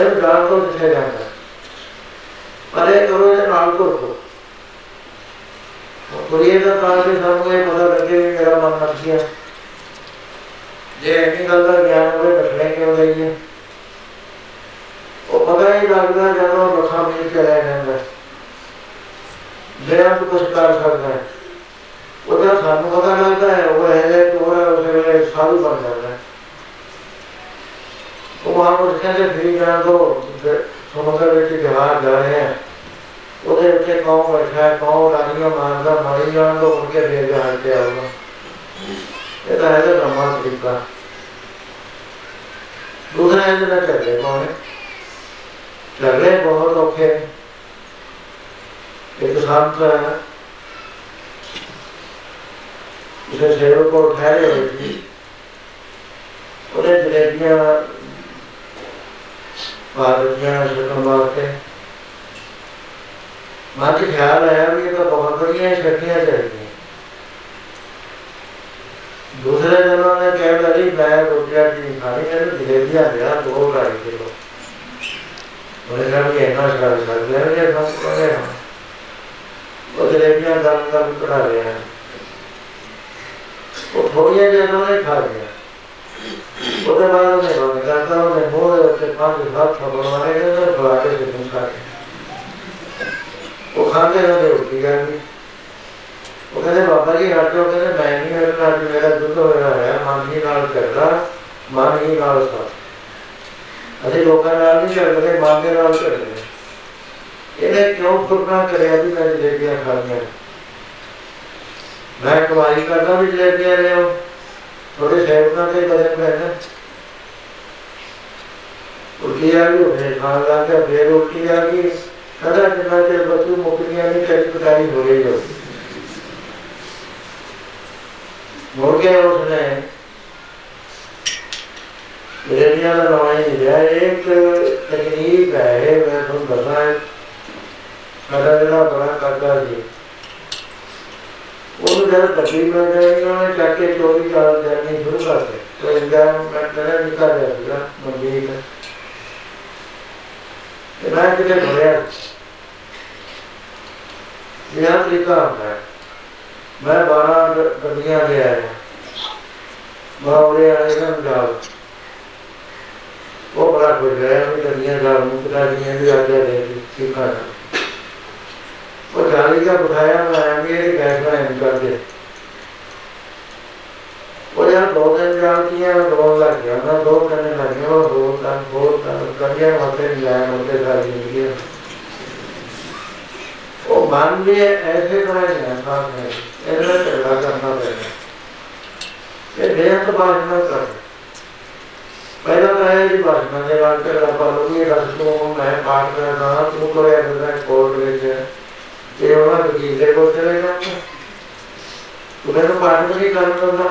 ਇਹ ਗਾਲ ਤੋਂ ਦਿੱਤੇ ਜਾਂਦਾ। ਪਰ ਇਹ ਕਰੋ ਇਹ ਨਾਲ ਕਰੋ ਕੁੜੀਏ ਦਾ ਤਾਂ ਕਿ ਸਾਨੂੰ ਇਹ ਪਤਾ ਲੱਗੇ ਵੀ ਮੇਰਾ ਮਨ ਨੱਚ ਗਿਆ ਜੇ ਇਹ ਗੱਲ ਦਾ ਗਿਆਨ ਹੋਵੇ ਬਠਲੇ ਕਿਉਂ ਗਈ ਹੈ ਉਹ ਪਤਾ ਹੀ ਲੱਗਦਾ ਜਦੋਂ ਲੱਖਾਂ ਮੀਲ ਚਲਿਆ ਜਾਂਦਾ ਬੇਅੰਤ ਕੁਝ ਕਰ ਸਕਦਾ ਹੈ ਉਹਦਾ ਸਾਨੂੰ ਪਤਾ ਲੱਗਦਾ ਹੈ ਉਹ ਹੈ ਕਿ ਉਹ ਉਸ ਵੇਲੇ ਸਾਧੂ ਬਣ ਜਾਂਦਾ ਹੈ ਉਹ ਆਪ ਕਹਿੰਦੇ ਫਿਰ ਜਾਣ ਤੋਂ ਸਮੁੰਦਰ ਵਿੱਚ ਜਹਾਜ਼ ਜਾ ਰਹੇ ਹੈ ਉਹਦੇ ਉੱਤੇ ਕੌਣ ਬੈਠਾ ਹੈ ਕੌਣ ਰਾਣੀਆਂ ਮਾਰਦਾ ਮਾਰੀ ਜਾਣ ਤੋਂ ਉੱਠ ਕੇ ਫੇਰ ਜਹਾਜ਼ ਤੇ कहता है ब्रह्मा का दूसरा है कौन है बहुत औखे एक शांत है उसे को रहे हुए थी उन्हें जलेबियाँ माँ ख्याल आया भी तो बहुत बढ़िया शक्लियाँ चाहिए ਛੱਟੀਆਂ ਚਾਹੀਦੀਆਂ ਦੂਸਰੇ ਦਿਨ ਉਹਨੇ ਕਹਿ ਲਈ ਮੈਂ ਰੋਟੀਆਂ ਦੀ ਖਾਣੀ ਮੈਨੂੰ ਜਲੇਬੀਆਂ ਦਿਆ ਦੋ ਢਾਈ ਕਿਲੋ ਉਹਨੇ ਕਿਹਾ ਵੀ ਇਹਨਾਂ ਸ਼ਰਾਬ ਕਰ ਲਿਆ ਇਹ ਕੰਮ ਕਰ ਰਿਹਾ ਉਹ ਜਲੇਬੀਆਂ ਗਰਮ ਗਰਮ ਕਢਾ ਰਿਹਾ ਉਹ ਥੋੜੀਆਂ ਜਿਹਾ ਉਹਨੇ ਖਾ ਲਿਆ ਉਹਦੇ ਬਾਅਦ ਉਹਨੇ ਬੰਦ ਕਰਤਾ ਉਹਨੇ ਮੂੰਹ ਦੇ ਉੱਤੇ ਪੰਜ ਹੱਥ ਬਣਵਾਏ ਨੇ ਤੇ ਬੁਲਾ ਕੇ ਜਿੰਨ ਖਾ ਉਹ ਖਾਂਦੇ ਉਹਦੇ ਰੋਟੀ ਗਈ ਉਹ ਕਹਿੰਦੇ ਬਾਬਾ ਜੀ ਹਟੋ ਕਹਿੰਦੇ ਮੈਂ ਨਹੀਂ ਹਟਣਾ ਅੱਜ ਮੇਰਾ ਦੁੱਧ ਹੋਇਆ ਹੈ ਮਨ ਹੀ ਨਾਲ ਕਰਦਾ ਮਨ ਹੀ ਨਾਲ ਸਾਥ ਅਸੀਂ ਲੋਕਾਂ ਨਾਲ ਨਹੀਂ ਕਰਦੇ ਮਨ ਦੇ ਨਾਲ ਕਰਦੇ ਇਹਨੇ ਕਿਉਂ ਫੁਰਨਾ ਕਰਿਆ ਵੀ ਮੈਂ ਜਲੇਬੀਆਂ ਖਾਣੀਆਂ ਮੈਂ ਕਮਾਈ ਕਰਦਾ ਵੀ ਜਲੇਬੀਆਂ ਲਿਆਓ ਥੋੜੇ ਸੇਵਕਾਂ ਦੇ ਬਦਨ ਪੈਣਾ ਉਲਟੀ ਆ ਗਈ ਉਹਨੇ ਖਾਣ ਲੱਗ ਗਿਆ ਫੇਰ ਉਲਟੀ ਆ ਗਈ ਕਦਾ ਜਿੰਨਾ ਚਿਰ ਬਚੂ ਮੁਕਰੀਆਂ ਨਹੀਂ ਕਰੀ ਕਟਾਈ ਹੋ ਗਈ ਜੋ ਮੁੜ ਕੇ ਉਸਨੇ ਜਲੇਬੀਆਂ ਦਾ ਨਾਮ ਹੀ ਲਿਆ ਇੱਕ ਤਕਨੀਕ ਹੈ ਮੈਂ ਤੁਹਾਨੂੰ ਦੱਸਣਾ ਹੈ ਜਿਹੜਾ ਬੜਾ ਕਰਦਾ ਸੀ ਉਹਨੂੰ ਜਦ ਤਕਲੀਫ ਮੈਂ ਗਈ ਉਹਨੇ ਚੱਕ ਕੇ ਚੋਰੀ ਕਰ ਦੇਣੀ ਸ਼ੁਰੂ ਕਰ ਦਿੱਤੀ। ਤੇ ਇੰਦਾ ਮੈਂ ਕਹਿੰਦਾ ਨਿਕਲ ਗਿਆ ਸੀਗਾ ਮੰਦੀ ਤੇ ਮੈਂ ਕਿਤੇ ਘੁਰਿਆ ਇਹ ਤਰੀਕਾ ਹੁੰਦਾ ਹੈ? ਮੈਂ 12 ਗੱਡੀਆਂ ਲੈ ਆਇਆ। ਬਾਵਲੇ ਆਏ ਨਾ ਜਾਲ ਉਹ ਬੜਾ ਖੁਸ਼ ਹੋਇਆ ਵੀ ਗੱਡੀਆਂ ਜਾਲ ਮੁਕਦਾ ਦੀਆਂ ਵੀ ਆਜਾ ਦੇ ਸਿੱਖਾ ਉਹ ਜਾਲੀ ਦਾ ਬਿਠਾਇਆ, ਮੈਂ ਮੇਰੇ ਗੈਸ ਦਾ ਐਂ ਕਰਦੇ ਉਹ ਯਾਰ ਦੋ ਦਿਨ ਜਾਲਤੀਆਂ ਦੋ ਲੱਗ ਗਿਆ ਨਾ ਦੋ ਦਿਨ ਲੱਗ ਗਿਆ ਉਹ ਦੋ ਤਾਂ ਬਹੁਤ ਕਰੀਆਂ ਮਤੇ ਲੈ ਮਤੇ ਸਾਰੀ ਜ਼ਿੰਦਗੀ। ਉਹ ਮਨ ਵੀ ਐਸੇ ਤਰ੍ਹਾਂ ਹੀ ਹੈ ਸਾਥ ਹੈ ਇਹਦਾ ਝਗੜਾ ਕਰਨਾ ਪੈਂਦਾ ਇਹ ਬੇਅੰਤ ਬਾਸ਼ਨਾ ਕਰ ਪਹਿਲਾਂ ਤਾਂ ਇਹ ਜੀ ਬਾਸ਼ਨਾ ਦੇ ਨਾਲ ਝਗੜਾ ਪਾ ਲਓ ਵੀ ਰਸ ਨੂੰ ਮੈਂ ਪਾਠ ਕਰਦਾ ਤੂੰ ਕੋਲੇ ਅਗਰ ਕੋਰਟ ਵਿੱਚ ਜੇ ਉਹਨਾਂ ਵਕੀਲ ਦੇ ਕੋਲ ਚਲੇ ਜਾਊਂਗਾ ਤੂੰ ਮੈਨੂੰ ਪਾਠ ਨਹੀਂ ਕਰਨ ਦਿੰਦਾ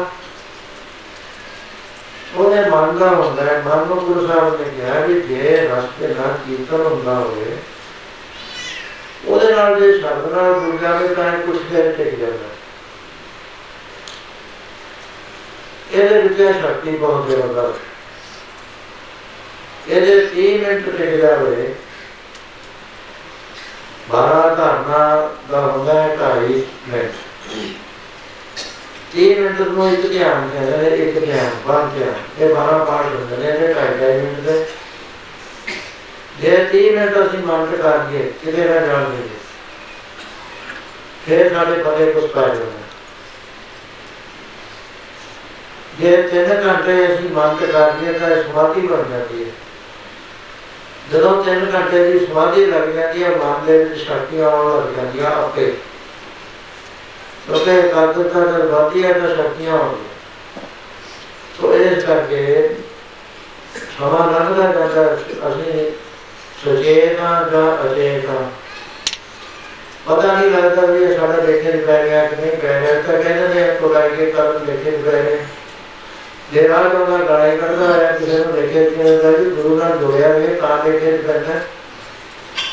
ਉਹਨੇ ਮਨ ਦਾ ਹੁੰਦਾ ਹੈ ਮਨ ਨੂੰ ਗੁਰੂ ਸਾਹਿਬ ਨੇ ਕਿਹਾ ਵੀ ਜੇ ਰਸਤੇ ਨਾਲ ਕੀਰਤਨ ਹੁੰਦਾ ਹੋਵੇ ਉਹਦੇ ਨਾਲ ਜੇ ਸ਼ਬਦ ਨਾਲ ਜੁੜ ਜਾਵੇ ਤਾਂ ਕੁਝ ਦੇਰ ਟਿਕ ਜਾਂਦਾ ਇਹਦੇ ਵਿੱਚ ਸ਼ਕਤੀ ਬਹੁਤ ਜ਼ਬਰਦਸਤ ਇਹਦੇ 3 ਮਿੰਟ ਟਿਕ ਜਾਵੇ ਬਾਰਾਂ ਧਰਨਾ ਦਾ ਹੁੰਦਾ ਹੈ ਢਾਈ ਮਿੰਟ 3 ਮਿੰਟ ਨੂੰ ਇੱਕ ਧਿਆਨ ਕਹਿੰਦੇ ਨੇ ਇੱਕ ਧਿਆਨ ਬਾਅਦ ਧਿਆਨ ਇਹ 12 ਪਾਠ ਹੁੰਦੇ ਨੇ ਤੇ ਢਾਈ ਢਾਈ ਮਿੰਟ ਦੇ ਜੇ 3 ਮਿੰਟ ਅਸੀਂ ਮੰਨ ਕੇ ਕਰੀਏ ਕਿਤੇ ਨਾ ਜਾਣਗੇ ਫਿਰ ਸਾਡੇ ਬੜੇ ਕੁਝ ਪੈ ਜਾਣਾ ਜੇ ਤਿੰਨ ਘੰਟੇ ਅਸੀਂ ਮੰਨ ਕੇ ਕਰੀਏ ਤਾਂ ਸਮਾਧੀ ਬਣ ਜਾਂਦੀ ਹੈ। ਜਦੋਂ ਤਿੰਨ ਘੰਟੇ ਦੀ ਸਮਾਧੀ ਲੱਗ ਜਾਂਦੀ ਹੈ, ਮਨ ਦੇ ਵਿੱਚ ਸ਼ਕਤੀਆਂ ਆਉਣ ਲੱਗ ਜਾਂਦੀਆਂ ਆਪੇ। ਕਿਉਂਕਿ ਇਕਾਗਰਤਾ ਜਦ ਵਧਦੀ ਹੈ, ਤਾਂ ਸ਼ਕਤੀਆਂ ਆਉਂਦੀਆਂ ਸੋ ਇਸ ਕਰਕੇ ਸਮਾਂ ਲੰਘਦਾ ਜਾਂਦਾ ਅਸੀਂ ਸੁਚੇਤਾ ਜਾਂ ਅਚੇਤਾ ਪਤਾ ਨਹੀਂ ਲੱਗਦਾ ਵੀ ਇਹ ਸਾਡਾ ਦੇਖੇ ਪੈ ਗਿਆ ਕਿ ਨਹੀਂ ਪੈ ਗਿਆ ਤਾਂ ਕਹਿੰਦੇ ਨੇ ਕੋਲਾਈ ਕੇ ਕਰਨ ਦੇਖੇ ਪੈ ਗਏ ਜੇ ਰਾਜ ਉਹਦਾ ਗਾਇ ਕਰਦਾ ਹੈ ਕਿਸੇ ਨੂੰ ਦੇਖੇ ਕਿ ਹੁੰਦਾ ਜੀ ਗੁਰੂ ਨਾਲ ਜੁੜਿਆ ਹੋਵੇ ਤਾਂ ਦੇਖੇ ਪੈਣਾ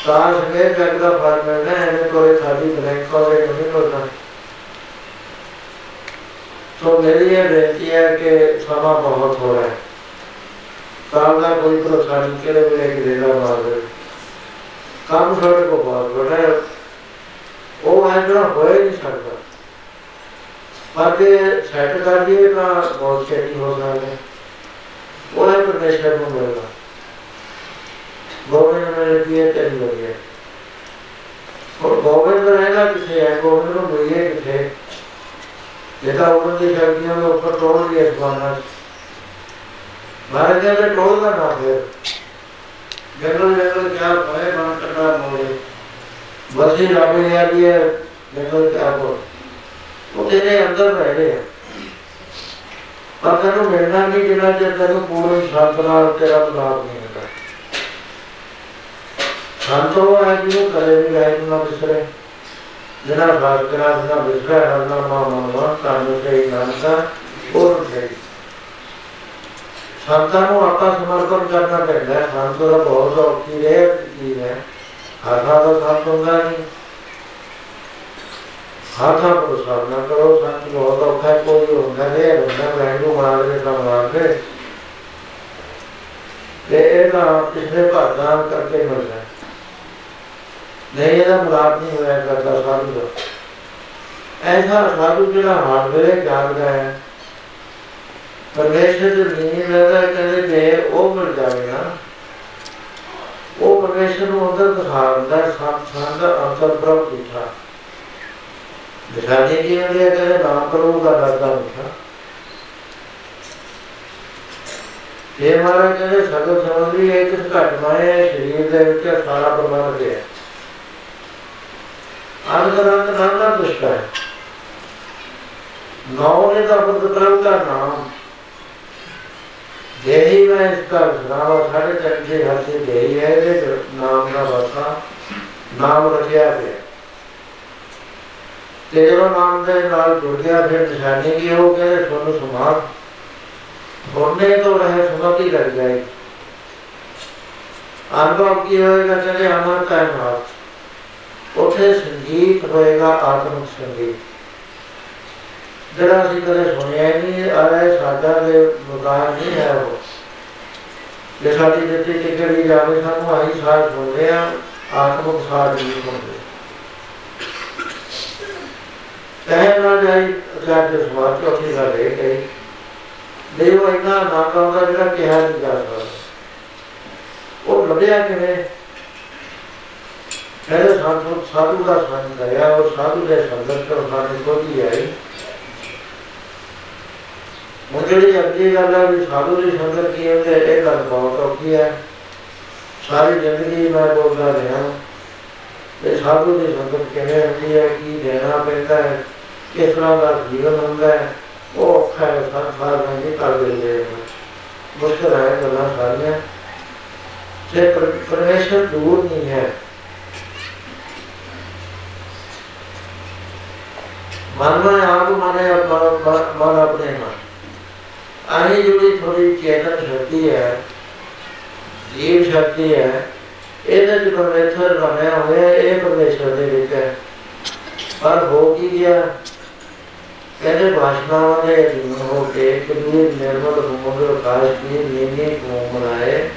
ਤਾਂ ਸਵੇਰ ਤੱਕ ਦਾ ਫਲ ਮਿਲਣਾ ਹੈ ਕੋਈ ਖਾਲੀ ਬਲੈਂਕ ਹੋਵੇ ਨਹੀਂ ਮਿਲਦਾ तो मेरी ये बेनती है कि समा बहुत हो रहा है काम का कोई भरोसा नहीं कि मिले कि देगा मार दे काम छोटे को बहुत बड़ा Oh, I don't know where is Shankar. पर के सेट कर दिए ना बहुत सेटिंग हो जाएँगे वो है प्रदेश का को मिलेगा गोविंद मैंने दिए टेन मिलिए और गोविंद रहेगा किसे है गोविंद को मिलिए किसे देखा उन्होंने शक्तियों में ऊपर तोड़ दिया इस बार भारत में तोड़ना ना फिर जनरल जनरल क्या ਵਸੀ ਲਾਵੇ ਆ ਦੀ ਜਨਰਲ ਕਿਆ ਕੋ ਉਹ ਤੇਰੇ ਅੰਦਰ ਰਹਿ ਰਹੇ ਪਰ ਤੈਨੂੰ ਮਿਲਣਾ ਨਹੀਂ ਜਿੰਨਾ ਚਿਰ ਤੈਨੂੰ ਪੂਰਨ ਸ਼ਾਂਤ ਨਾਲ ਤੇਰਾ ਬਲਾਪ ਨਹੀਂ ਹੁੰਦਾ। ਸੰਤੋ ਹੈ ਜਿਹਨੂੰ ਕਰੇ ਵੀ ਰਾਇ ਨਾ ਬਿਸਰੇ ਜਿਨਾ ਭਾਗਰਾ ਜਿਨਾ ਬਿਸਰਾ ਹਰਨਾ ਮਾਮਾ ਕਾਨੂੰ ਤੇ ਨਾਨਕਾ ਉਹ ਹੈ ਸੰਤਾਂ ਨੂੰ ਆਪਾਂ ਸਮਰਪਣ ਕਰਨਾ ਪੈਂਦਾ। ਹੈ ਸੰਤੋ ਦਾ ਬਹੁਤ ਔਖੀ ਰਹਿ ਚੀਜ਼ ਹੈ ਹਰਨਾ ਦਾ ਸੰਤ ਹੁੰਦਾ ਨਹੀਂ। ਹਾਥਾਂ ਕੋ ਸਾਹਮਣਾ ਕਰੋ, ਸੰਤ ਬਹੁਤ ਔਖਾ ਹੈ, ਕੋਈ ਹੁੰਦਾ ਨਹੀਂ ਹੁੰਦਾ ਮੈਨੂੰ ਮਾਰ ਦੇ ਕੰਮ ਮਾਰ ਦੇ ਤੇ ਇਹਦਾ ਪਿਛਲੇ ਭਾਗਾਂ ਕਰਕੇ ਮਿਲਦਾ। ਨਹੀਂ, ਇਹਦਾ ਮੁਰਾਦ ਨਹੀਂ ਹੋਇਆ ਕਰਦਾ ਸਾਧੂ ਦਾ। ਐਸਾ ਸਾਧੂ ਜਿਹੜਾ ਹਰ ਵੇਲੇ ਜਾਗਦਾ ਹੈ, ਪਰਮੇਸ਼ਰ ਦੇ ਨੀਂਦ ਲੈਦਾ ਕਹਿੰਦੇ ਜੇ ਉਹ ਮਿਲ ਜਾਵੇ ਨਾ ਉਹ ਪਰਮੇਸ਼ਰ ਨੂੰ ਅੰਦਰ ਦਿਖਾਉਂਦਾ ਸਾਖਾਂ ਦਾ ਅੰਤਰ ਬ੍ਰਹਮ ਮਿਠਾ ਦਿਖਾਣੇ ਕੀ ਹੁੰਦੇ ਕਹਿੰਦੇ ਨਾਮ ਪ੍ਰਭੂ ਦਾ ਦਰਦਾ ਮਿਠਾ ਇਹ ਮਹਾਰਾਜ, ਕਹਿੰਦੇ ਸਗਲ ਸੰਬੰਧੀ ਇੱਕ ਘਟਨਾ ਹੈ, ਸਰੀਰ ਦੇ ਵਿੱਚ ਸਾਰਾ ਬ੍ਰਹਮ ਗਿਆ ਅੰਦਰਾਂ ਦਾ ਨਾਮ ਦਾ ਦੁਸ਼ਟ ਹੈ। ਨੌ ਨੇ ਦਾ ਬੁੱਧ ਪ੍ਰਭ ਦਾ ਨਾਮ यही मैं इसका सुनावा साढ़े चंडे हाथी यही है कि नाम का बसा नाम रखिया गया ਤੇ ਜਦੋਂ ਨਾਮ ਦੇ ਨਾਲ ਜੁੜ ਗਿਆ ਫਿਰ ਨਿਸ਼ਾਨੀ ਕੀ ਹੋ ਗਏ ਤੁਹਾਨੂੰ ਸਮਾਦ ਹੋਣੇ ਤੋਂ ਰਹੇ ਸਮਾਧੀ ਲੱਗ ਜਾਏ ਅਨੁਭਵ ਕੀ ਹੋਏਗਾ ਚਲੇ ਅਮਰ ਕਾ ਨਾਮ ਉਥੇ ਸੰਗੀਤ ਹੋਏਗਾ ਆਤਮਿਕ ਸੰਗੀਤ ਜਿਹੜਾ ਅਸੀਂ ਕਦੇ ਸੁਣਿਆ ਨਹੀਂ ਆਇਆ ਸਾਡਾ ਦੇ ਮੁਕਾਮ ਨਹੀਂ ਹੈ ਉਹ। ਜੇ ਸਾਡੀ ਦਿੱਤੀ ਟਿਕੜੀ ਜਾਵੇ, ਸਾਨੂੰ ਆਹੀ ਸਾਥ ਸੁਣਦੇ ਆ ਆਤਮਿਕ ਸਾਥ ਨਹੀਂ ਸੁਣਦੇ। ਕਹਿ ਨਾ ਜਾਈ ਅਗਲਾ ਦੇ ਸਵਾਲ ਚੌਥੀ ਗੱਲ ਇਹ ਕਹੀ ਦੇਵ ਇੰਨਾ ਨਾਮ ਦਾ ਜਿਹੜਾ ਕਿਹਾ ਨਹੀਂ ਜਾ ਸਕਦਾ। ਉਹ ਲੱਭਿਆ ਕਿਵੇਂ? ਕਹਿੰਦੇ ਸਾਧੂ ਸਾਧੂ ਦਾ ਸੰਗ ਕਰਿਆ ਉਹ ਸਾਧੂ ਦੇ ਸੰਗਤ ਤੋਂ ਸਾਡੇ ਕੋਲ ਹੀ ਆਈ। ਉਹ ਜਿਹੜੀ ਅੱਗੇ ਗੱਲ ਹੈ ਵੀ ਸਾਧੂ ਦੀ ਸੰਗਤ ਕੀ ਹੁੰਦੇ ਇਹ ਗੱਲ ਬਹੁਤ ਔਖੀ ਹੈ ਸਾਰੀ ਜ਼ਿੰਦਗੀ ਮੈਂ ਬੋਲਦਾ ਰਿਹਾ ਤੇ ਸਾਧੂ ਦੀ ਸੰਗਤ ਕਿਵੇਂ ਹੁੰਦੀ ਹੈ ਕੀ ਦੇਣਾ ਪੈਂਦਾ ਹੈ ਕਿਸ ਤਰ੍ਹਾਂ ਦਾ ਜੀਵਨ ਹੁੰਦਾ ਹੈ ਉਹ ਔਖਾ ਹੈ ਸੰਸਾਰ ਨਹੀਂ ਕਰ ਦਿੰਦੇ ਮੁਸ਼ਕਲ ਹੈ ਗੱਲਾਂ ਸਾਰੀਆਂ ਜੇ ਪਰਮੇਸ਼ਰ ਦੂਰ ਨਹੀਂ ਹੈ मन में आप माने मन अपने मन आही जुड़ी थोड़ी चेतन शक्ति है जीव शक्ति है ਇਹਦੇ ਚ ਪਰਮੇਸ਼ਰ ਬਣਿਆ ਹੋਇਆ ਇਹ ਪਰਮੇਸ਼ਰ ਦੇ ਵਿੱਚ ਹੈ ਪਰ ਹੋ ਕੀ ਗਿਆ ਕਹਿੰਦੇ ਵਾਸ਼ਨਾਵਾਂ ਦੇ ਅਧੀਨ ਹੋ ਕੇ ਕਬੀਰ ਨਿਰਮਲ ਭੂਮਿ ਆਕਾਸ਼ ਦੀ ਨੀਨੀ ਭੂਮ ਬਣਾਏ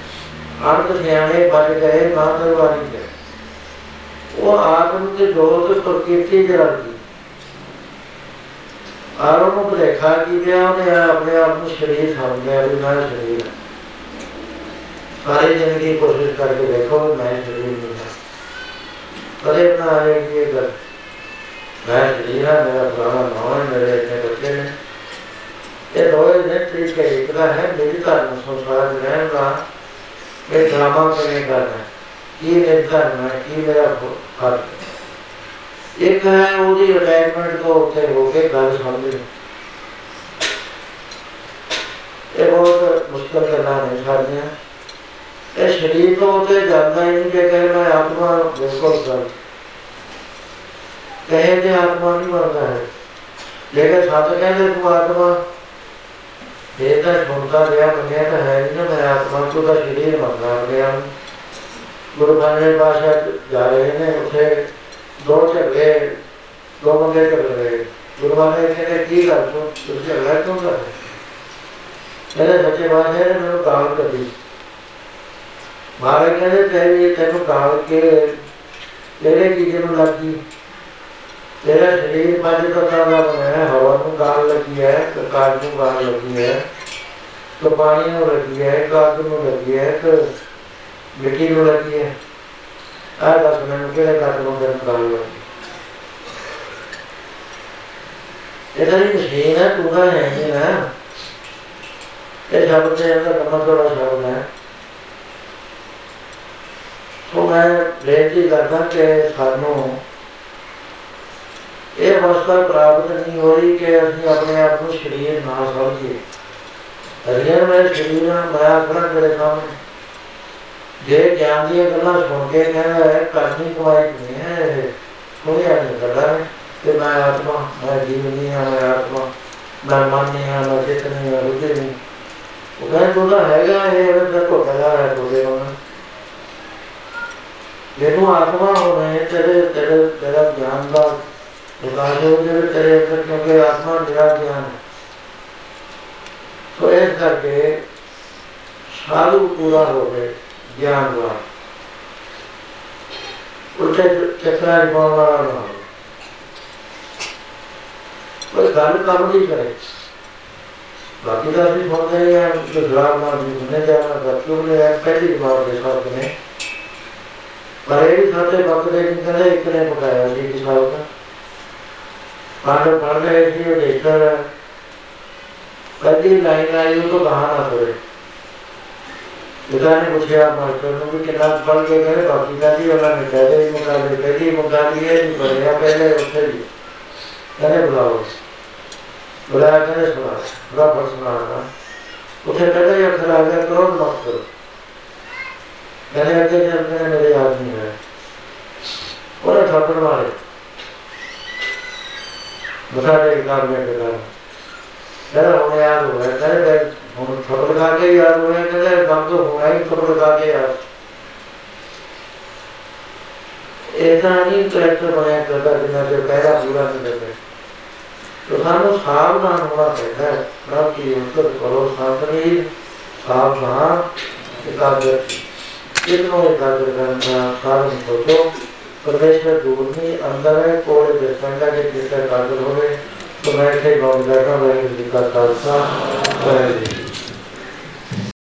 ਅੰਤ ਸਿਆਣੇ ਬਚ ਗਏ ਮਾਤਰਵਾਰੀ ਦੇ ਉਹ ਆਤਮ ਦੇ ਜੋਤ ਪ੍ਰਕਿਰਤੀ ਜਰਾਦੀ आरोपरेखा की ने अपने आप को शरीर समझा भी मैं शरीर सारी ज़िंदगी कोशिश करके देखो मैं शरीर नहीं था अरे अपना आए कि अगर मैं शरीर है मेरा पुराना नाम है मेरे इतने बच्चे हैं ये रोए ने ट्रीट का इतना है मेरी कारण संसार में रहने का ये ड्रामा करने का है ये मेरी कारण है ये मेरा फ़र्क है ਇੱਕ ਹੈ ਉਹਦੀ ਅਟੈਚਮੈਂਟ ਤੋਂ ਉੱਤੇ ਹੋ ਕੇ ਗੱਲ ਸਮਝਣੀ ਇਹ ਬਹੁਤ ਮੁਸ਼ਕਲ ਕਰਨਾ ਹੈ ਸਾਡੀਆਂ ਇਹ ਸ਼ਰੀਰ ਤੋਂ ਉੱਤੇ ਜਾਂਦਾ ਹੀ ਨਹੀਂ ਕਿ ਕਹੇ ਮੈਂ ਆਤਮਾ ਬਿਲਕੁਲ ਕਰ ਕਹੇ ਤੇ ਆਤਮਾ ਨਹੀਂ ਬਣਦਾ ਹੈ। ਲੇਕਿਨ ਸੱਚ ਕਹਿੰਦੇ ਤੂੰ ਆਤਮਾ, ਇਹ ਤਾਂ ਸੁਣਦਾ ਰਿਹਾ ਮੰਨਿਆ ਤਾਂ ਹੈ ਨਹੀਂ ਨਾ, ਮੈਂ ਆਤਮਾ ਤੋਂ ਦਾ ਸ਼ਰੀਰ ਮੰਨਦਾ ਗਿਆ ਗੁਰੂ ਬਾਣੀ ਭਾਸ਼ਾ ਜਾ ਰਹੇ ਨੇ, ਉੱਥੇ ਦੋ ਝਗੜੇ ਦੋ ਬੰਦੇ ਝਗੜੇ ਗੁਰਵਾਨ ਨੇ ਕਹਿੰਦੇ ਕੀ ਗੱਲ ਤੂੰ ਤੁਸੀਂ ਝਗੜਾ ਕਿਉਂ ਕਰ ਮੇਰੇ ਬੱਚੇ ਬਾਹਰ ਨੇ ਮੈਨੂੰ ਗਾਲ ਕੱਢੀ। ਮਹਾਰਾਜ ਕਹਿੰਦੇ ਤੇਰੀ ਤੈਨੂੰ ਗਾਲ ਕੇ ਤੇਰੇ ਕੀ ਨੂੰ ਲੱਗੀ? ਤੇਰਾ ਸਰੀਰ ਮੱਝ ਤੋਂ ਕਾਲਾ ਬਣਿਆ ਹਵਾ ਨੂੰ ਗਾਲ ਲੱਗੀ ਹੈ ਕਾਲ ਨੂੰ ਗਾਲ ਲੱਗੀ ਹੈ, ਤਾਂ ਪਾਣੀ ਨੂੰ ਲੱਗੀ ਹੈ ਕਾਗ ਨੂੰ ਲੱਗੀ ਹੈ ਤਾਂ ਮਿੱਟੀ ਨੂੰ ਲੱਗੀ ਹੈ। ਆ ਦੱਸ ਮੈਨੂੰ ਕਿਹੜੇ ਕੱਟ ਨੂੰ ਕਰਨ ਦਾ ਹੋਇਆ ਇਹ ਤਾਂ ਨਹੀਂ ਮਸ਼ੀਨ ਹੈ ਤੂੰ ਤਾਂ ਹੈ ਨਹੀਂ ਨਾ ਇਹ ਸ਼ਬਦ ਦੇ ਅੰਦਰ ਕਮਾ ਥੋੜਾ ਸ਼ਬਦ ਹੈ ਸੋ ਮੈਂ ਬੇਨਤੀ ਕਰਦਾ ਕਿ ਸਾਨੂੰ ਇਹ ਅਵਸਥਾ ਪ੍ਰਾਪਤ ਨਹੀਂ ਹੋ ਰਹੀ ਕਿ ਅਸੀਂ ਆਪਣੇ ਆਪ ਨੂੰ ਸਰੀਰ ਨਾ ਸਮਝੀਏ ਅਰੀਆਂ ਮੈਂ ਸਰੀਰ ਨਾਲ ਮਾਇਆ ਕਰਾਂ ਮੇਰੇ ਸਾਹਮਣੇ ਜੇ ਗਿਆਨ ਦੀਆਂ ਗੱਲਾਂ ਸੁਣ ਕੇ ਕਹਿੰਦਾ ਹੈ ਕਰਨੀ ਕਮਾਈ ਨਹੀਂ ਹੈ ਇਹ ਕੋਈ ਨਹੀਂ ਕਰਦਾ ਹੈ ਕਿ ਮੈਂ ਆਤਮਾ ਮੈਂ ਜੀਵ ਨਹੀਂ ਹਾਂ ਮੈਂ ਆਤਮਾ ਮੈਂ ਮਨ ਨਹੀਂ ਹਾਂ ਮੈਂ ਚੇਤਨ ਨਹੀਂ ਹਾਂ ਰੁਝੇ ਨਹੀਂ ਉਹ ਕਹਿੰਦਾ ਤੂੰ ਤਾਂ ਹੈਗਾ ਇਹ ਉਹਦਾ ਕੋ ਕਹਦਾ ਹੈ ਤੋਦੇ ਉਹਨਾਂ ਜਿਹਨੂੰ ਆਤਮਾ ਹੋਵੇ ਤੇਰੇ ਤੇਰੇ ਤੇਰਾ ਗਿਆਨ ਦਾ ਵਿਕਾਸ ਹੋ ਜਾਵੇ ਤੇਰੇ ਅੰਦਰ ਕਿਉਂਕਿ ਆਤਮਾ ਨਿਰਾ ਗਿਆਨ ਹੈ ਸੋ ਇਸ ਕਰਕੇ ਸਾਧੂ ਪੂਰਾ ਹੋ ज्ञान द्वारा उसके कितना ही बोल रहा ना बस धर्म कर्म ही करे। बाकी तो अभी बोल रहे हैं जो जुलाब मार भी घूमने जाना बच्चों ने यार पहली बार देखा उसने मरे भी खाते बकरे भी खाते इतने पकाया जी की साहब का। पांडव पढ़ रहे थे देखा रहा। कभी लाइन आई हो तो कहा ना करे ਪਿਤਾ ਨੇ ਪੁੱਛਿਆ ਮਾਸਟਰ ਨੂੰ ਵੀ ਕਿੰਨਾ ਪੜ ਕੇ ਕਹਿੰਦੇ ਬਾਕੀ ਦਾ ਜੀ ਉਹਨਾਂ ਨੇ ਕਹਿੰਦੇ ਹੀ ਮੁਕਾ ਦੇ ਪਹਿਲੀ ਮੁਕਾ ਦੀ ਇਹ ਨਹੀਂ ਬਣਿਆ ਪਹਿਲੇ ਉੱਥੇ ਜੀ ਕਹਿੰਦੇ ਬੁਲਾਓ। ਬੁਲਾਇਆ ਕਹਿੰਦੇ ਸੁਣਾ ਬੁਲਾ ਫਰ ਸੁਣਾਣਾ ਉੱਥੇ ਕਹਿੰਦੇ ਇਹ ਖਲਾ ਗਿਆ ਕਰੋੜ ਮਾਫ ਕਰੋ। ਕਹਿੰਦੇ ਅੱਗੇ ਜਾਂਦੇ ਮੇਰੇ ਆਦਮੀ ਹੈ ਉਹਨੇ ਠਾਕੁਰ ਮਾਰੇ। ਬਤਾ ਦੇ ਕਾਰ। ਮੈਂ ਕਹਿੰਦਾ ਕਹਿੰਦਾ ਹੁਣ ਯਾਦ ਹੋਇਆ ਕਹਿੰਦੇ और थप्पड़ खा के यार रोया कहता है काम तो होना ही थप्पड़ खा के यार। ऐसा नहीं करैक्टर बनाया करता बिना से पैदा पूरा नहीं करते तो सामू सावधान होना चाहता है। प्रभ की मतलब करो, सावधानी, सावधान, एकाग्र। इतना एकाग्र करना, साधन सोचो तो प्रदेश में दूर नहीं अंदर है कोड़े पे संडा के जिसका एकाग्र हो गए तो मैं कई बाबू जाता हूँ का खालसा